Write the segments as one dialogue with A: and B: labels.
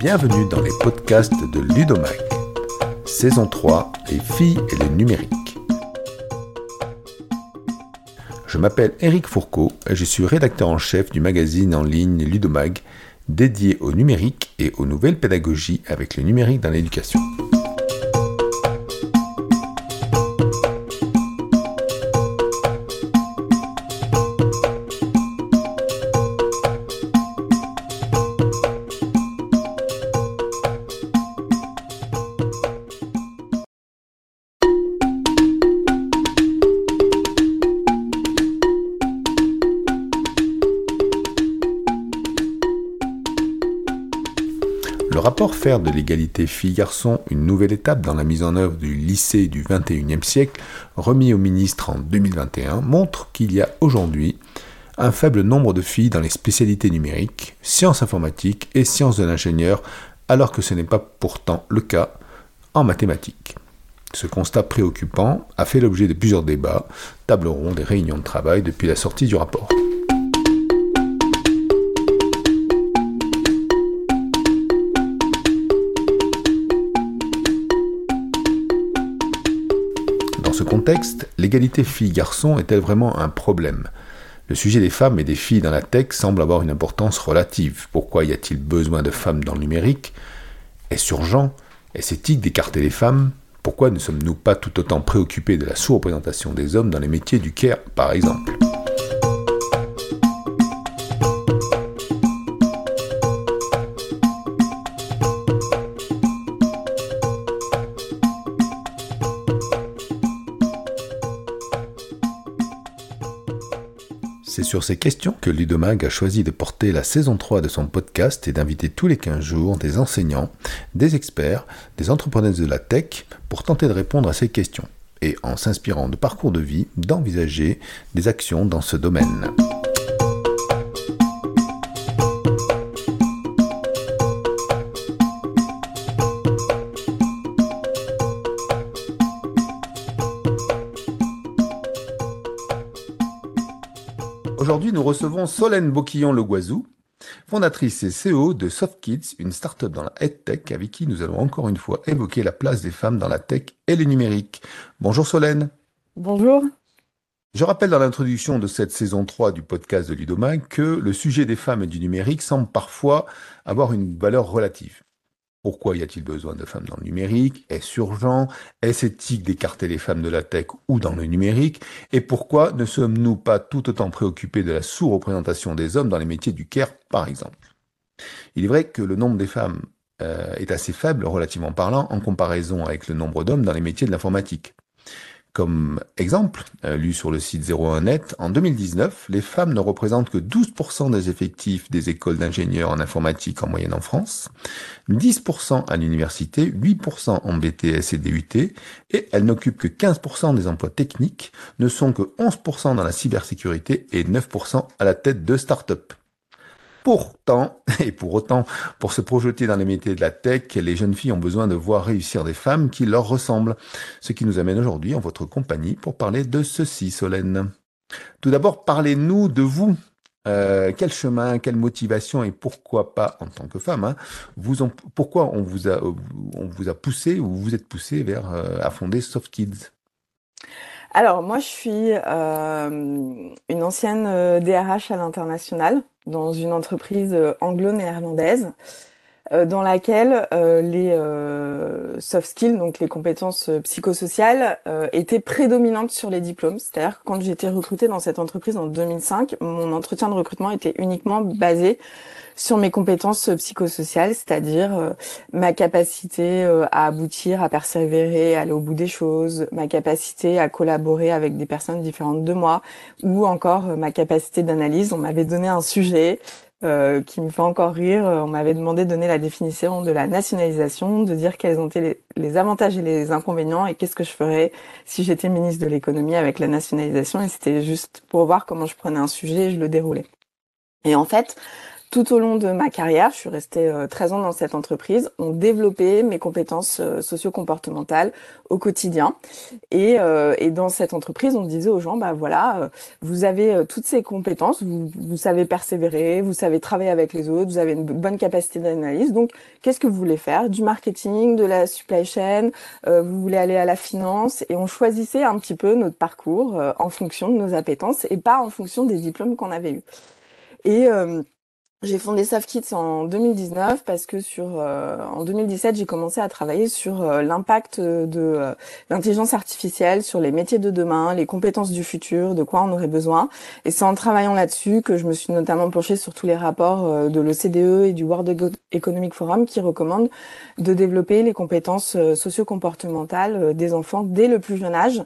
A: Bienvenue dans les podcasts de Ludomag. Saison 3, les filles et le numérique. Je m'appelle Eric Fourcault et je suis rédacteur en chef du magazine en ligne Ludomag, dédié au numérique et aux nouvelles pédagogies avec le numérique dans l'éducation. Le rapport faire de l'égalité filles-garçons une nouvelle étape dans la mise en œuvre du lycée du XXIe siècle, remis au ministre en 2021, montre qu'il y a aujourd'hui un faible nombre de filles dans les spécialités numériques, sciences informatiques et sciences de l'ingénieur, alors que ce n'est pas pourtant le cas en mathématiques. Ce constat préoccupant a fait l'objet de plusieurs débats, tables rondes et réunions de travail depuis la sortie du rapport. Contexte, l'égalité filles-garçons est-elle vraiment un problème. Le sujet des femmes et des filles dans la tech semble avoir une importance relative. Pourquoi y a-t-il besoin de femmes dans le numérique? Est-ce urgent? Est-ce éthique d'écarter les femmes? Pourquoi ne sommes-nous pas tout autant préoccupés de la sous-représentation des hommes dans les métiers du care, par exemple? Sur ces questions que Ludomag a choisi de porter la saison 3 de son podcast et d'inviter tous les 15 jours des enseignants, des experts, des entrepreneurs de la tech pour tenter de répondre à ces questions et, en s'inspirant de parcours de vie, d'envisager des actions dans ce domaine. Aujourd'hui, nous recevons Solène Boquillon-Le Guazou, fondatrice et CEO de SoftKids, une start-up dans la tech avec qui nous allons encore une fois évoquer la place des femmes dans la tech et le numérique. Bonjour Solène.
B: Bonjour.
A: Je rappelle dans l'introduction de cette saison 3 du podcast de Ludomag que le sujet des femmes et du numérique semble parfois avoir une valeur relative. Pourquoi y a-t-il besoin de femmes dans le numérique? Est-ce urgent? Est-ce éthique d'écarter les femmes de la tech ou dans le numérique? Et pourquoi ne sommes-nous pas tout autant préoccupés de la sous-représentation des hommes dans les métiers du care, par exemple? Il est vrai que le nombre des femmes euh, est assez faible, relativement parlant, en comparaison avec le nombre d'hommes dans les métiers de l'informatique. Comme exemple, euh, lu sur le site 01net, en 2019, les femmes ne représentent que 12% des effectifs des écoles d'ingénieurs en informatique en moyenne en France, 10% à l'université, 8% en BTS et DUT, et elles n'occupent que 15% des emplois techniques, ne sont que 11% dans la cybersécurité et 9% à la tête de start-up. Pourtant, et pour autant, pour se projeter dans les métiers de la tech, les jeunes filles ont besoin de voir réussir des femmes qui leur ressemblent. Ce qui nous amène aujourd'hui en votre compagnie pour parler de ceci, Solène. Tout d'abord, parlez-nous de vous. Euh, quel chemin, quelle motivation et pourquoi pas en tant que femme, hein, pourquoi on vous a, on vous a poussé ou vous êtes poussé vers euh, à fonder Soft Kids?
B: Alors moi je suis euh, une ancienne DRH à l'international dans une entreprise anglo-néerlandaise dans laquelle les soft skills, donc les compétences psychosociales, étaient prédominantes sur les diplômes. C'est-à-dire quand j'ai été recrutée dans cette entreprise en 2005, mon entretien de recrutement était uniquement basé sur mes compétences psychosociales, c'est-à-dire ma capacité à aboutir, à persévérer, à aller au bout des choses, ma capacité à collaborer avec des personnes différentes de moi, ou encore ma capacité d'analyse. On m'avait donné un sujet, euh, qui me fait encore rire. On m'avait demandé de donner la définition de la nationalisation, de dire quels ont été les, les avantages et les inconvénients et qu'est-ce que je ferais si j'étais ministre de l'économie avec la nationalisation. Et c'était juste pour voir comment je prenais un sujet et je le déroulais. Et en fait, tout au long de ma carrière, je suis restée 13 ans dans cette entreprise, ont développé mes compétences socio-comportementales au quotidien. Et, et, dans cette entreprise, on disait aux gens, bah voilà, vous avez toutes ces compétences, vous, vous savez persévérer, vous savez travailler avec les autres, vous avez une bonne capacité d'analyse. Donc, qu'est-ce que vous voulez faire? Du marketing, de la supply chain, vous voulez aller à la finance, et on choisissait un petit peu notre parcours en fonction de nos appétences et pas en fonction des diplômes qu'on avait eus. Et euh, j'ai fondé SoftKids en 2019 parce que sur euh, en 2017 j'ai commencé à travailler sur euh, l'impact de l'intelligence artificielle sur les métiers de demain, les compétences du futur, de quoi on aurait besoin. Et c'est en travaillant là-dessus que je me suis notamment penchée sur tous les rapports de l'OCDE et du World Economic Forum qui recommandent de développer les compétences socio-comportementales des enfants dès le plus jeune âge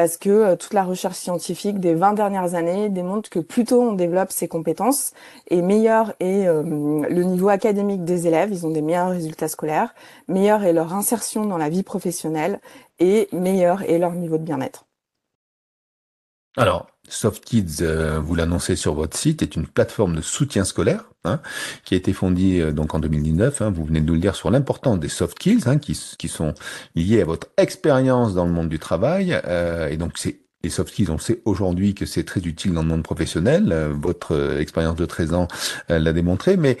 B: parce que euh, toute la recherche scientifique des 20 dernières années démontre que plus tôt on développe ces compétences, et meilleur est euh, le niveau académique des élèves, ils ont des meilleurs résultats scolaires, meilleur est leur insertion dans la vie professionnelle, et meilleur est leur niveau de bien-être.
A: Alors, SoftKids, euh, vous l'annoncez sur votre site, est une plateforme de soutien scolaire hein, qui a été fondée euh, donc en 2019. Hein, vous venez de nous le dire sur l'importance des soft hein, qui, qui sont liés à votre expérience dans le monde du travail. Euh, et donc c'est les soft on sait aujourd'hui que c'est très utile dans le monde professionnel. votre expérience de 13 ans l'a démontré, mais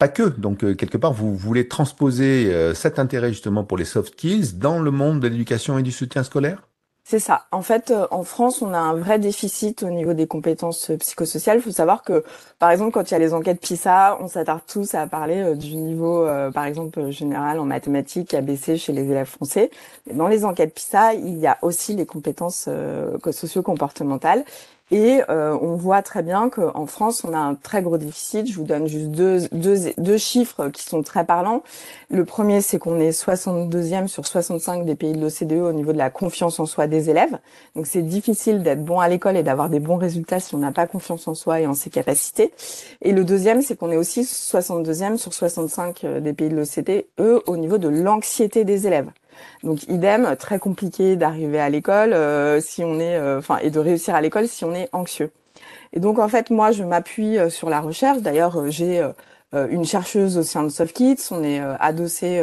A: pas que. Donc quelque part, vous voulez transposer cet intérêt justement pour les soft dans le monde de l'éducation et du soutien scolaire?
B: C'est ça. En fait, euh, en France, on a un vrai déficit au niveau des compétences euh, psychosociales. Il faut savoir que, par exemple, quand il y a les enquêtes PISA, on s'attarde tous à parler euh, du niveau, par exemple, général en mathématiques ABC chez les élèves français. Mais dans les enquêtes PISA, il y a aussi les compétences socio-comportementales. Et euh, on voit très bien qu'en France, on a un très gros déficit. Je vous donne juste deux, deux, deux chiffres qui sont très parlants. Le premier, c'est qu'on est 62e sur 65 des pays de l'OCDE au niveau de la confiance en soi des élèves. Donc c'est difficile d'être bon à l'école et d'avoir des bons résultats si on n'a pas confiance en soi et en ses capacités. Et le deuxième, c'est qu'on est aussi 62e sur 65 euh, des pays de l'OCDE au niveau de l'anxiété des élèves. Donc idem, très compliqué d'arriver à l'école euh, si on est, euh, enfin, et de réussir à l'école si on est anxieux. Et donc en fait, moi, je m'appuie euh, sur la recherche. D'ailleurs, j'ai une chercheuse au sein de SoftKids, on est adossé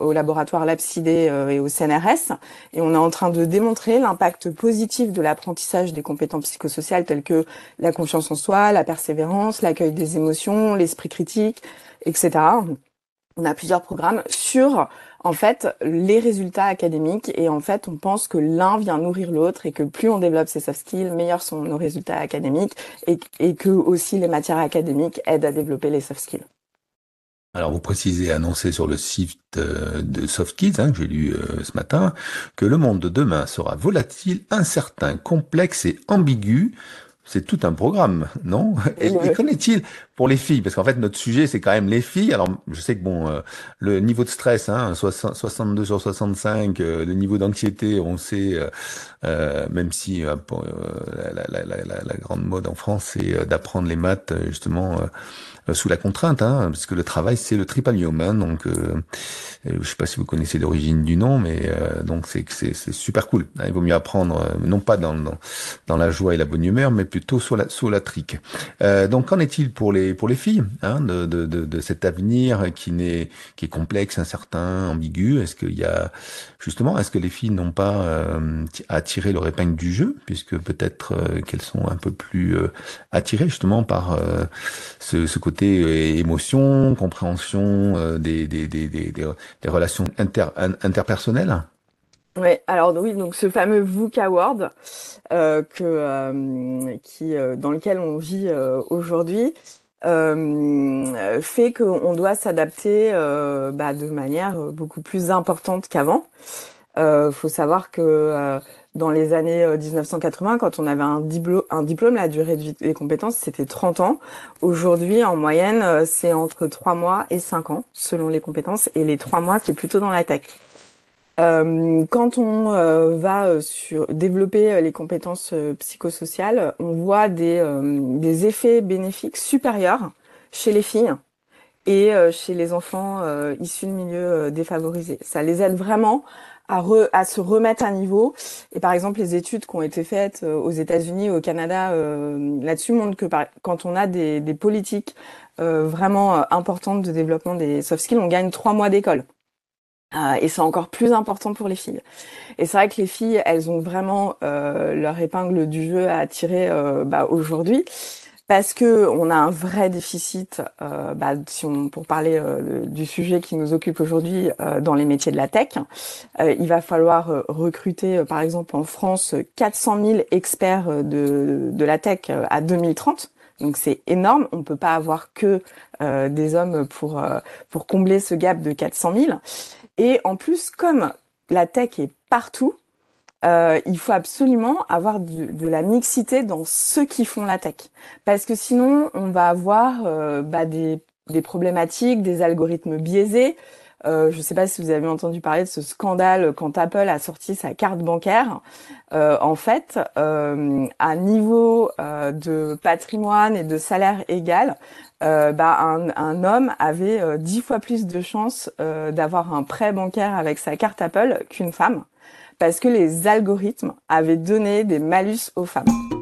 B: au laboratoire LabCD et au CNRS, et on est en train de démontrer l'impact positif de l'apprentissage des compétences psychosociales telles que la confiance en soi, la persévérance, l'accueil des émotions, l'esprit critique, etc. On a plusieurs programmes sur en fait les résultats académiques et en fait on pense que l'un vient nourrir l'autre et que plus on développe ses soft skills, meilleurs sont nos résultats académiques et, et que aussi les matières académiques aident à développer les soft skills.
A: Alors vous précisez, annoncé sur le site euh, de SoftKids, hein, que j'ai lu euh, ce matin, que le monde de demain sera volatile, incertain, complexe et ambigu. C'est tout un programme, non? Et, qu'en est-il? Pour les filles Parce qu'en fait, notre sujet, c'est quand même les filles. Alors, je sais que bon, euh, le niveau de stress, hein, 62 sur 65, euh, le niveau d'anxiété, on sait, euh, même si la, la, la, la, grande mode en France, c'est d'apprendre les maths justement euh, sous la contrainte, hein, parce que le travail c'est le tripalium. Hein, donc, euh, je sais pas si vous connaissez l'origine du nom, mais euh, donc c'est c'est super cool. Hein, il vaut mieux apprendre euh, non pas dans, dans, la joie et la bonne humeur, mais plutôt sur la sur la trique. Euh, donc qu'en est-il pour les pour les filles hein, de, de, de, cet avenir qui n'est qui est complexe, incertain, ambigu. Est-ce qu'il y a justement est-ce que les filles n'ont pas euh, attiré leur épingle du jeu, puisque peut-être qu'elles sont un peu plus attirées justement par ce, ce côté euh, émotion, compréhension euh, des, des, des, des, relations inter, interpersonnelles?
B: Oui, alors oui, donc ce fameux VOOC Award euh, que, euh, qui, dans lequel on vit aujourd'hui euh, fait qu'on doit s'adapter bah, de manière beaucoup plus importante qu'avant. Il faut savoir que dans les années 1980, euh, quand on avait un, diplôme, un diplôme, la durée des compétences, c'était 30 ans. Aujourd'hui, en moyenne, euh, c'est entre 3 mois et 5 ans, selon les compétences. Et les 3 mois, c'est plutôt dans la tech. Euh, quand on euh, va sur développer les compétences psychosociales, on voit des, des effets bénéfiques supérieurs chez les filles et chez les enfants issus de milieux défavorisés. Ça les aide vraiment à, à, se remettre à niveau. Et par exemple, les études qui ont été faites aux États-Unis, au Canada, là-dessus montrent que quand on a des, des politiques vraiment importantes de développement des soft skills, on gagne trois mois d'école. Euh, et c'est encore plus important pour les filles. Et c'est vrai que les filles, elles ont vraiment euh, leur épingle du jeu à tirer euh, bah, aujourd'hui parce que on a un vrai déficit, bah, si on, pour parler du sujet qui nous occupe aujourd'hui dans les métiers de la tech. il va falloir recruter, par exemple en France, 400 000 experts de, de la tech à 2030. Donc c'est énorme. On peut pas avoir que des hommes pour pour combler ce gap de 400 000. Et en plus, comme la tech est partout, euh, il faut absolument avoir de la mixité dans ceux qui font la tech. Parce que sinon, on va avoir euh, bah, des, des, problématiques, des algorithmes biaisés. Euh, je ne sais pas si vous avez entendu parler de ce scandale quand Apple a sorti sa carte bancaire. Euh, en fait, euh, à niveau de patrimoine et de salaire égal, bah, un, homme avait dix fois plus de chances d'avoir un prêt bancaire avec sa carte Apple qu'une femme, parce que les algorithmes avaient donné des malus aux femmes.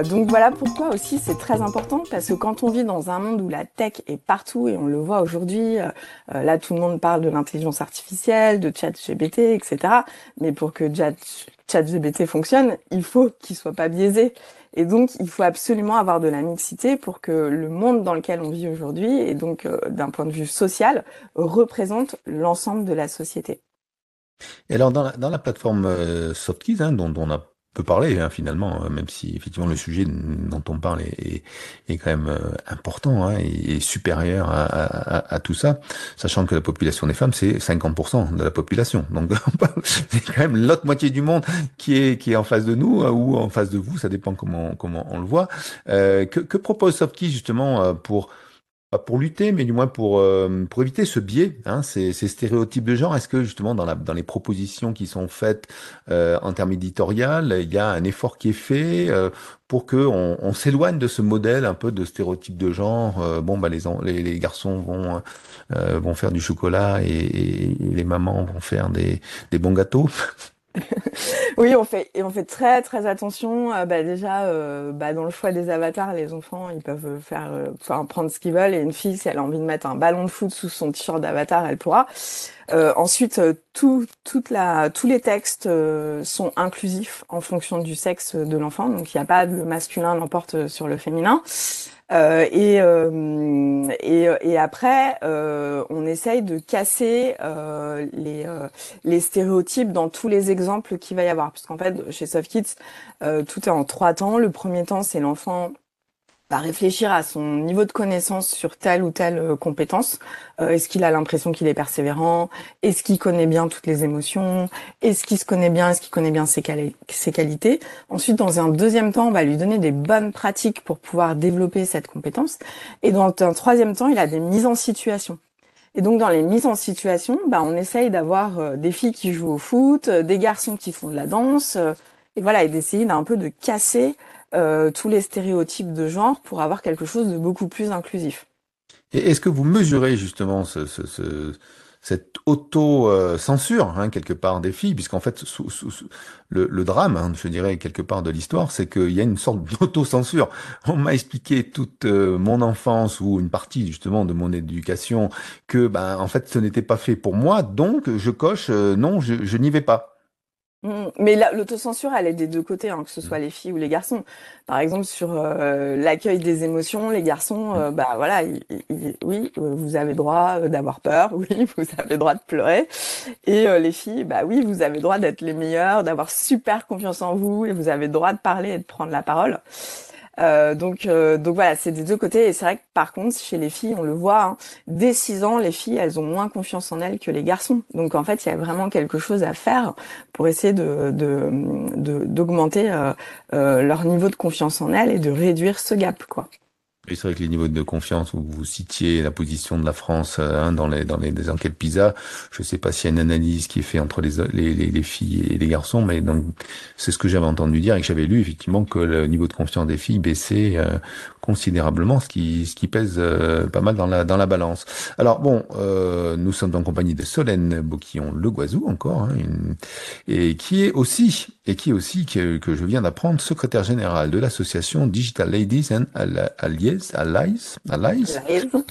B: Euh, donc voilà pourquoi aussi c'est très important parce que quand on vit dans un monde où la tech est partout et on le voit aujourd'hui, euh, euh, là tout le monde parle de l'intelligence artificielle, de ChatGPT, etc. Mais pour que ChatGPT fonctionne, il faut qu'il soit pas biaisé. Et donc il faut absolument avoir de la mixité pour que le monde dans lequel on vit aujourd'hui et donc d'un point de vue social représente l'ensemble de la société.
A: Et alors dans la, plateforme SoftKeys, hein, dont, on a peut parler hein, finalement, euh, même si effectivement le sujet dont on parle est, est, quand même euh, important hein, et, supérieur à, à, à, tout ça, sachant que la population des femmes c'est 50% de la population. Donc c'est quand même l'autre moitié du monde qui est qui est en face de nous euh, ou en face de vous, ça dépend comment comment on le voit. Euh, que, que propose Softkey justement pour pas pour lutter, mais du moins pour, euh, pour éviter ce biais, hein, ces, ces, stéréotypes de genre. Est-ce que justement dans, la, dans les propositions qui sont faites euh, en termes éditorial, il y a un effort qui est fait euh, pour que on, on s'éloigne de ce modèle un peu de stéréotype de genre. Euh, bon, bah les, les, les garçons vont euh, vont faire du chocolat et, et, les mamans vont faire des, des bons gâteaux.
B: oui, on fait et on fait très très attention. Euh, bah, déjà, euh, bah, dans le choix des avatars, les enfants ils peuvent faire, euh, enfin, prendre ce qu'ils veulent. Et une fille, si elle a envie de mettre un ballon de foot sous son t-shirt d'avatar, elle pourra. ensuite, tout, toute la, tous les textes sont inclusifs en fonction du sexe de l'enfant. Donc, il n'y a pas le masculin l'emporte sur le féminin. Euh, et, euh, et, et, après, euh, on essaye de casser les, les stéréotypes dans tous les exemples qu'il va y avoir. Parce qu'en fait, chez SoftKids, tout est en trois temps. Le premier temps, c'est l'enfant va réfléchir à son niveau de connaissance sur telle ou telle euh, compétence. Euh, est-ce qu'il a l'impression qu'il est persévérant? Est-ce qu'il connaît bien toutes les émotions? Est-ce qu'il se connaît bien? Est-ce qu'il connaît bien ses, qualités? Ensuite, dans un deuxième temps, on va lui donner des bonnes pratiques pour pouvoir développer cette compétence. Et dans un troisième temps, il a des mises en situation. Et donc dans les mises en situation, bah, on essaye d'avoir euh, des filles qui jouent au foot, des garçons qui font de la danse, et voilà, et d'essayer d'un peu de casser euh, tous les stéréotypes de genre pour avoir quelque chose de beaucoup plus inclusif.
A: Et est-ce que vous mesurez justement ce, ce, ce cette auto-censure, hein, quelque part, des filles, puisqu'en fait, le, drame, hein, je dirais, quelque part de l'histoire, c'est qu'il y a une sorte d'auto-censure. On m'a expliqué toute euh, mon enfance, ou une partie, justement, de mon éducation, que, ben, en fait, ce n'était pas fait pour moi, donc je coche, euh, non, je n'y vais pas.
B: Mmh, mais l'autocensure, elle est des deux côtés, hein, que ce soit les filles ou les garçons. Par exemple, sur euh, l'accueil des émotions, les garçons, euh, bah voilà, oui, vous avez droit d'avoir peur, oui, vous avez droit de pleurer. Et euh, les filles, bah oui, vous avez droit d'être les meilleures, d'avoir super confiance en vous, et vous avez droit de parler et de prendre la parole. Euh, donc, euh, donc voilà, c'est des deux côtés. Et c'est vrai que par contre, chez les filles, on le voit, hein, dès 6 ans, les filles, elles ont moins confiance en elles que les garçons. Donc en fait, il y a vraiment quelque chose à faire pour essayer de d'augmenter de, euh, leur niveau de confiance en elles et de réduire ce gap, quoi.
A: Et c'est vrai que les niveaux de confiance où vous citiez la position de la France hein, dans les dans les, enquêtes PISA, je ne sais pas s'il y a une analyse qui est faite entre les, les, les, filles et les garçons, mais donc c'est ce que j'avais entendu dire et que j'avais lu effectivement que le niveau de confiance des filles baissait euh, considérablement, ce qui ce qui pèse euh, pas mal dans la dans la balance. Alors bon, euh, nous sommes en compagnie de Solène Boquillon Le Guazou encore, hein, et qui est aussi et qui est aussi que, que je viens d'apprendre secrétaire général de l'association Digital Ladies and Allies Allies, Allies,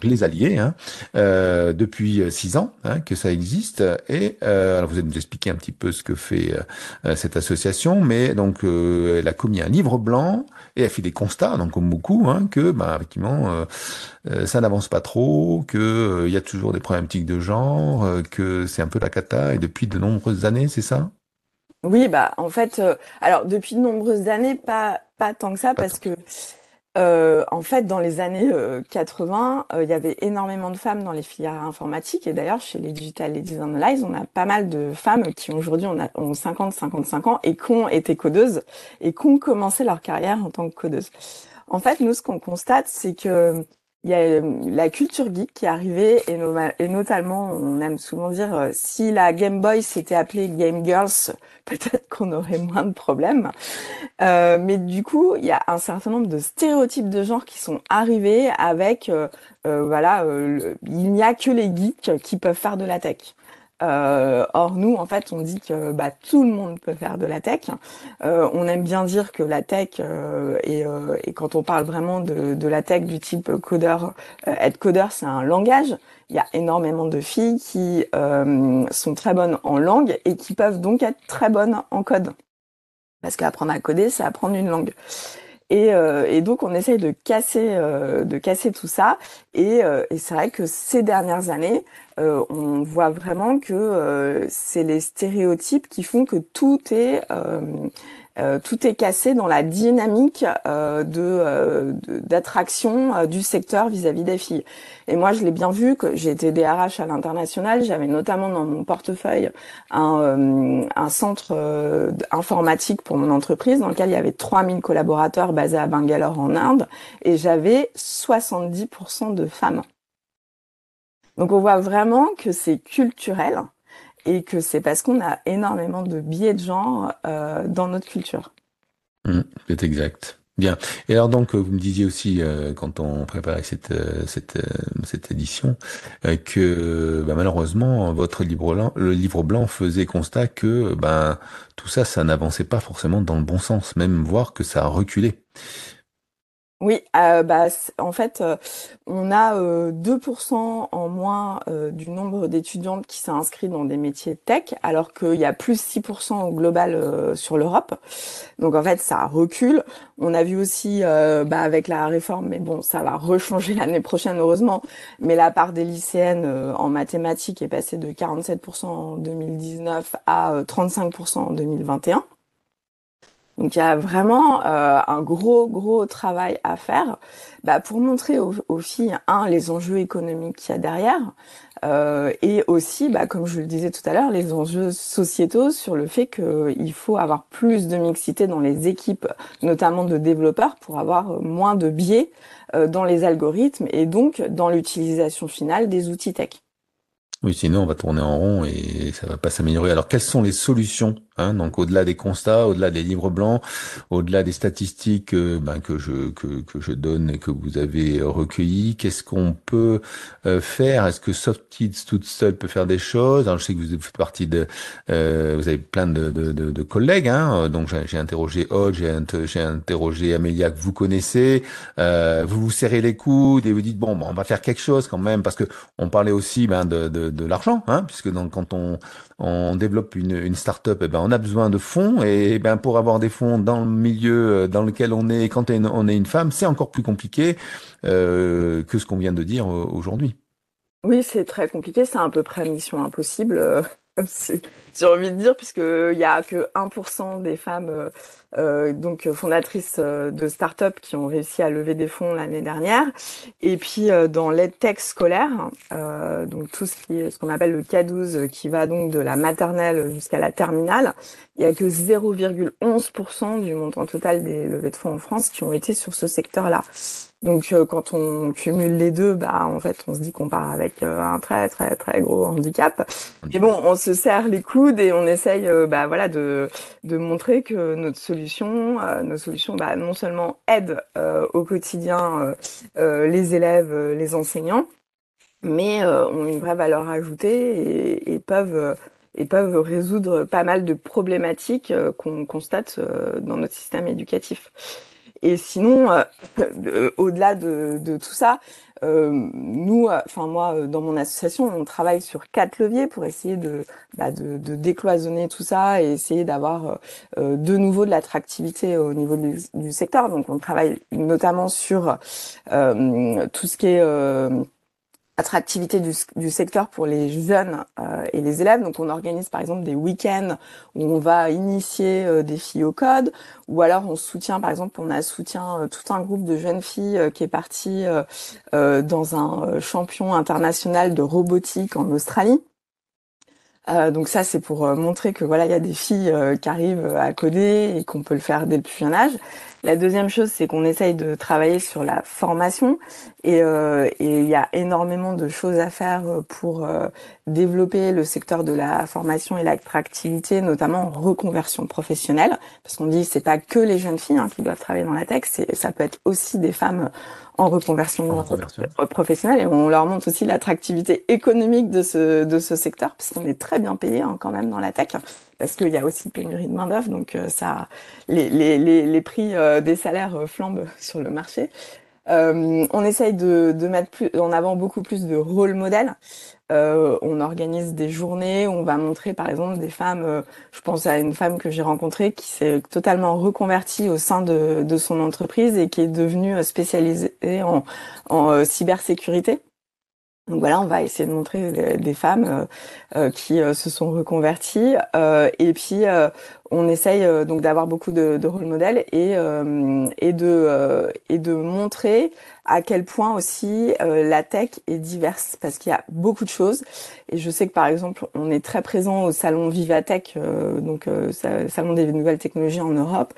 A: les alliés, hein, euh, depuis euh, six ans hein, que ça existe. Et euh, alors vous allez nous expliquer un petit peu ce que fait euh, cette association, mais donc elle a commis un livre blanc et elle fait des constats, donc comme beaucoup, hein, que bah, effectivement ça n'avance pas trop, que il y a toujours des problématiques de genre, que c'est un peu la cata et depuis de nombreuses années, c'est ça?
B: Oui, bah en fait, alors depuis de nombreuses années, pas pas tant que ça, parce que euh, en fait, dans les années 80, euh, euh, il y avait énormément de femmes dans les filières informatiques. Et d'ailleurs, chez les Digital Ladies Analyze, on a pas mal de femmes qui aujourd'hui ont, 50, 55 ans et qui ont été codeuses et qui ont commencé leur carrière en tant que codeuses. En fait, nous, ce qu'on constate, c'est que il y a euh, la culture geek qui est arrivée et, notamment, on aime souvent dire, euh, si la Game Boy s'était appelée Game Girls, peut-être qu'on aurait moins de problèmes. Euh, mais du coup, il y a un certain nombre de stéréotypes de genre qui sont arrivés avec, euh, voilà, il n'y a que les geeks qui peuvent faire de la tech. Euh, or, nous, en fait, on dit que bah, tout le monde peut faire de la tech. Euh, on aime bien dire que la tech, euh, et, quand on parle vraiment de, de, la tech du type codeur, être codeur, c'est un langage. Il y a énormément de filles qui sont très bonnes en langue et qui peuvent donc être très bonnes en code. Parce qu'apprendre à coder, c'est apprendre une langue. Et, euh, et, donc on essaye de casser, euh, de casser tout ça. Et, euh, et c'est vrai que ces dernières années, on voit vraiment que c'est les stéréotypes qui font que tout est euh, tout est cassé dans la dynamique euh, euh, de d'attraction du secteur vis-à-vis des filles. Et moi, je l'ai bien vu que j'ai été DRH à l'international. J'avais notamment dans mon portefeuille un, un centre informatique pour mon entreprise dans lequel il y avait 3000 collaborateurs basés à Bangalore en Inde et j'avais 70% de femmes. Donc on voit vraiment que c'est culturel et que c'est parce qu'on a énormément de biais de genre euh, dans notre culture.
A: Mmh, c'est exact. Bien. Et alors donc vous me disiez aussi euh, quand on préparait cette euh, cette, euh, cette édition que bah, malheureusement votre livre blanc le livre blanc faisait constat que ben tout ça ça n'avançait pas forcément dans le bon sens même voire que ça a reculé.
B: Oui, euh, bah, en fait, euh, on a euh, 2% en moins euh, du nombre d'étudiantes qui s'est inscrit dans des métiers tech, alors qu'il y a plus 6% au global euh, sur l'Europe. Donc en fait, ça recule. On a vu aussi bah, avec la réforme, mais bon, ça va rechanger l'année prochaine, heureusement. Mais la part des lycéennes en mathématiques est passée de 47% en 2019 à 35% en 2021. Donc il y a vraiment euh, un gros gros travail à faire bah, pour montrer aux, filles un les enjeux économiques qu'il y a derrière euh, et aussi bah, comme je le disais tout à l'heure les enjeux sociétaux sur le fait qu'il faut avoir plus de mixité dans les équipes notamment de développeurs pour avoir moins de biais euh, dans les algorithmes et donc dans l'utilisation finale des outils tech.
A: Oui, sinon on va tourner en rond et ça va pas s'améliorer. Alors quelles sont les solutions Hein, donc au-delà des constats, au-delà des livres blancs, au-delà des statistiques euh, ben, que je que, que, je donne et que vous avez recueillies, qu'est-ce qu'on peut euh, faire? Est-ce que SoftKids toute seule peut faire des choses? Alors je sais que vous faites partie de, euh, vous avez plein de, de, de, de collègues, hein, donc j'ai interrogé Hodge, j'ai interrogé Amélia que vous connaissez, vous vous serrez les coudes et vous dites bon, on va faire quelque chose quand même parce que on parlait aussi ben, de, de, l'argent, hein, puisque donc, quand on on développe une, une start-up, eh ben a besoin de fonds et, ben pour avoir des fonds dans le milieu euh, dans lequel on est, quand on est une femme, c'est encore plus compliqué euh, que ce qu'on vient de dire euh, aujourd'hui.
B: Oui, c'est très compliqué, c'est à peu près mission impossible. J'ai envie de dire, puisqu'il n'y a que 1% des femmes euh, donc fondatrice euh, de start-up qui ont réussi à lever des fonds l'année dernière. Et puis euh, dans l'EdTech scolaire, euh, donc tout ce qui ce qu'on appelle le K12, qui va donc de la maternelle jusqu'à la terminale, il y a que 0,11% du montant total des levées de fonds en France qui ont été sur ce secteur-là. Donc euh, quand on cumule les deux, bah en fait on se dit qu'on part avec euh, un très très très gros handicap. Et bon, on se serre les coudes et on essaye euh, bah voilà de de montrer que notre solution, nos solutions bah, non seulement aident au quotidien les élèves, les enseignants, mais ont une vraie valeur ajoutée et, et peuvent et peuvent résoudre pas mal de problématiques qu'on constate dans notre système éducatif. Et sinon, euh, au-delà de, de, tout ça, euh, nous, enfin moi, dans mon association, on travaille sur quatre leviers pour essayer de, bah, de, de, décloisonner tout ça et essayer d'avoir euh, de nouveau de l'attractivité au niveau du, du, secteur. Donc, on travaille notamment sur euh, tout ce qui est attractivité du, du, secteur pour les jeunes euh, et les élèves. Donc on organise par exemple des week-ends où on va initier euh, des filles au code, ou alors on soutient par exemple on a soutient euh, tout un groupe de jeunes filles euh, qui est parti euh, dans un champion international de robotique en Australie. Donc ça c'est pour montrer que voilà il y a des filles qui arrivent à coder et qu'on peut le faire dès le plus jeune âge. La deuxième chose, c'est qu'on essaye de travailler sur la formation et, euh, et, il y a énormément de choses à faire euh, pour euh, développer le secteur de la formation et l'attractivité, notamment en reconversion professionnelle, parce qu'on dit c'est pas que les jeunes filles hein, qui doivent travailler dans la tech, ça peut être aussi des femmes en reconversion, en reconversion. professionnelle et on leur montre aussi l'attractivité économique de ce de ce secteur, parce qu'on est très bien payé hein, quand même dans la tech parce qu'il y a aussi pénurie de main d'œuvre, donc euh, ça, les, les, les, les prix euh, des salaires euh, flambent sur le marché. Euh, on essaye de, mettre plus, en avant beaucoup plus de rôle modèles. Euh, on organise des journées, on va montrer par exemple des femmes, euh, je pense à une femme que j'ai rencontrée qui s'est totalement reconvertie au sein de, son entreprise et qui est devenue spécialisée en, cybersécurité. Donc voilà, on va essayer de montrer des, femmes qui se sont reconverties et puis on essaye donc d'avoir beaucoup de, de rôle modèles et et de et de montrer à quel point aussi la tech est diverse parce qu'il y a beaucoup de choses et je sais que par exemple on est très présent au salon Vivatech donc salon des nouvelles technologies en Europe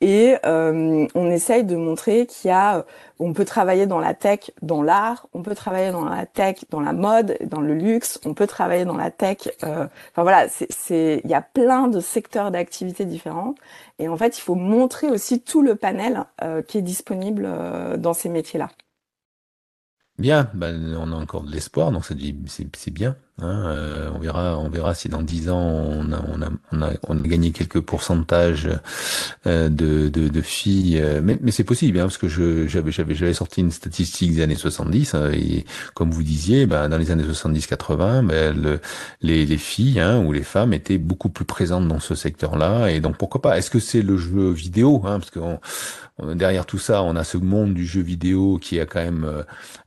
B: et on essaye de montrer qu'il y a on peut travailler dans la tech, dans l'art, on peut travailler dans la tech, dans la mode, dans le luxe, on peut travailler dans la tech. Euh, enfin voilà, c'est, il y a plein de secteurs d'activité différents. Et en fait, il faut montrer aussi tout le panel euh, qui est disponible euh, dans ces métiers-là.
A: Bien, ben, on a encore de l'espoir, donc c'est bien. Hein, euh, on verra, on verra si dans dix ans on a, on a, on a, on a gagné quelques pourcentages euh, de, de, de, filles, euh, mais, mais c'est possible, hein, parce que j'avais, j'avais, sorti une statistique des années 70 hein, et comme vous disiez, ben, dans les années 70-80, ben, le, les, les filles hein, ou les femmes étaient beaucoup plus présentes dans ce secteur-là, et donc pourquoi pas. Est-ce que c'est le jeu vidéo hein, Parce que derrière tout ça, on a ce monde du jeu vidéo qui a quand même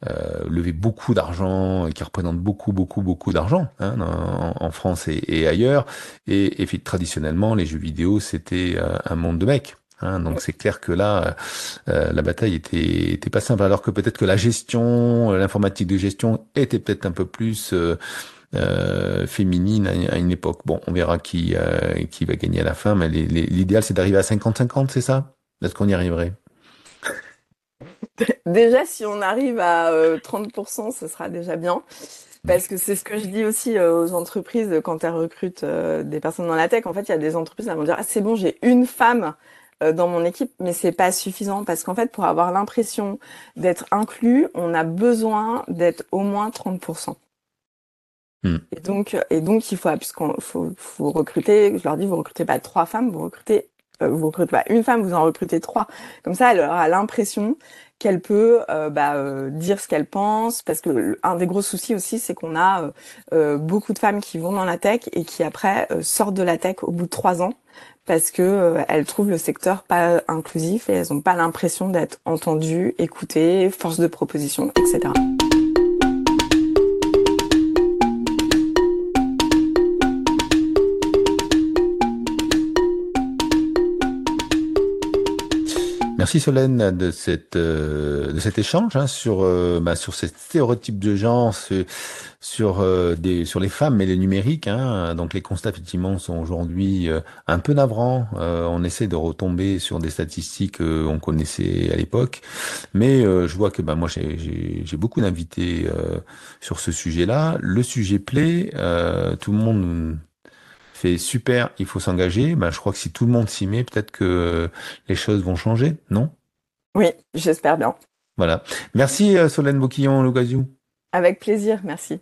A: euh, levé beaucoup d'argent, qui représente beaucoup, beaucoup, beaucoup d'argent hein, en, France et, ailleurs. Et, et, traditionnellement, les jeux vidéo, c'était euh, un monde de mecs. Hein, donc c'est clair que là, euh, la bataille était, pas simple. Alors que peut-être que la gestion, l'informatique de gestion était peut-être un peu plus euh, euh, féminine à, une époque. Bon, on verra qui qui va gagner à la fin, mais l'idéal c'est d'arriver à 50-50, c'est ça? Est-ce qu'on y arriverait?
B: Déjà, si on arrive à 30%, ce sera déjà bien. Parce que c'est ce que je dis aussi euh, aux entreprises quand elles recrutent euh, des personnes dans la tech. En fait, il y a des entreprises qui vont dire ah, c'est bon, j'ai une femme euh, dans mon équipe, mais c'est pas suffisant parce qu'en fait, pour avoir l'impression d'être inclus, on a besoin d'être au moins 30%. Hmm. Et donc, et donc, il faut, puisqu'on faut, faut recruter. Je leur dis, vous recrutez pas trois femmes, vous recrutez vous recrutez pas une femme, vous en recrutez trois. Comme ça, elle aura l'impression qu'elle peut euh, bah, euh, dire ce qu'elle pense, parce que un des gros soucis aussi, c'est qu'on a euh, beaucoup de femmes qui vont dans la tech et qui après sortent de la tech au bout de trois ans parce que elles trouvent le secteur pas inclusif et elles n'ont pas l'impression d'être entendues, écoutées, force de proposition, etc.
A: Merci Solène de cette euh, de cet échange hein, sur euh, bah, sur ces stéréotypes de genre sur euh, des sur les femmes et les numériques. Hein. donc les constats effectivement sont aujourd'hui un peu navrants. on essaie de retomber sur des statistiques qu'on connaissait à l'époque, mais je vois que bah, moi j'ai beaucoup d'invités sur ce sujet-là. Le sujet plaît, tout le monde fait super, il faut s'engager. Ben, je crois que si tout le monde s'y met, peut-être que les choses vont changer, non?
B: Oui, j'espère bien.
A: Voilà. Merci euh, Solène Bouquillon, l'occasion.
B: Avec plaisir, merci.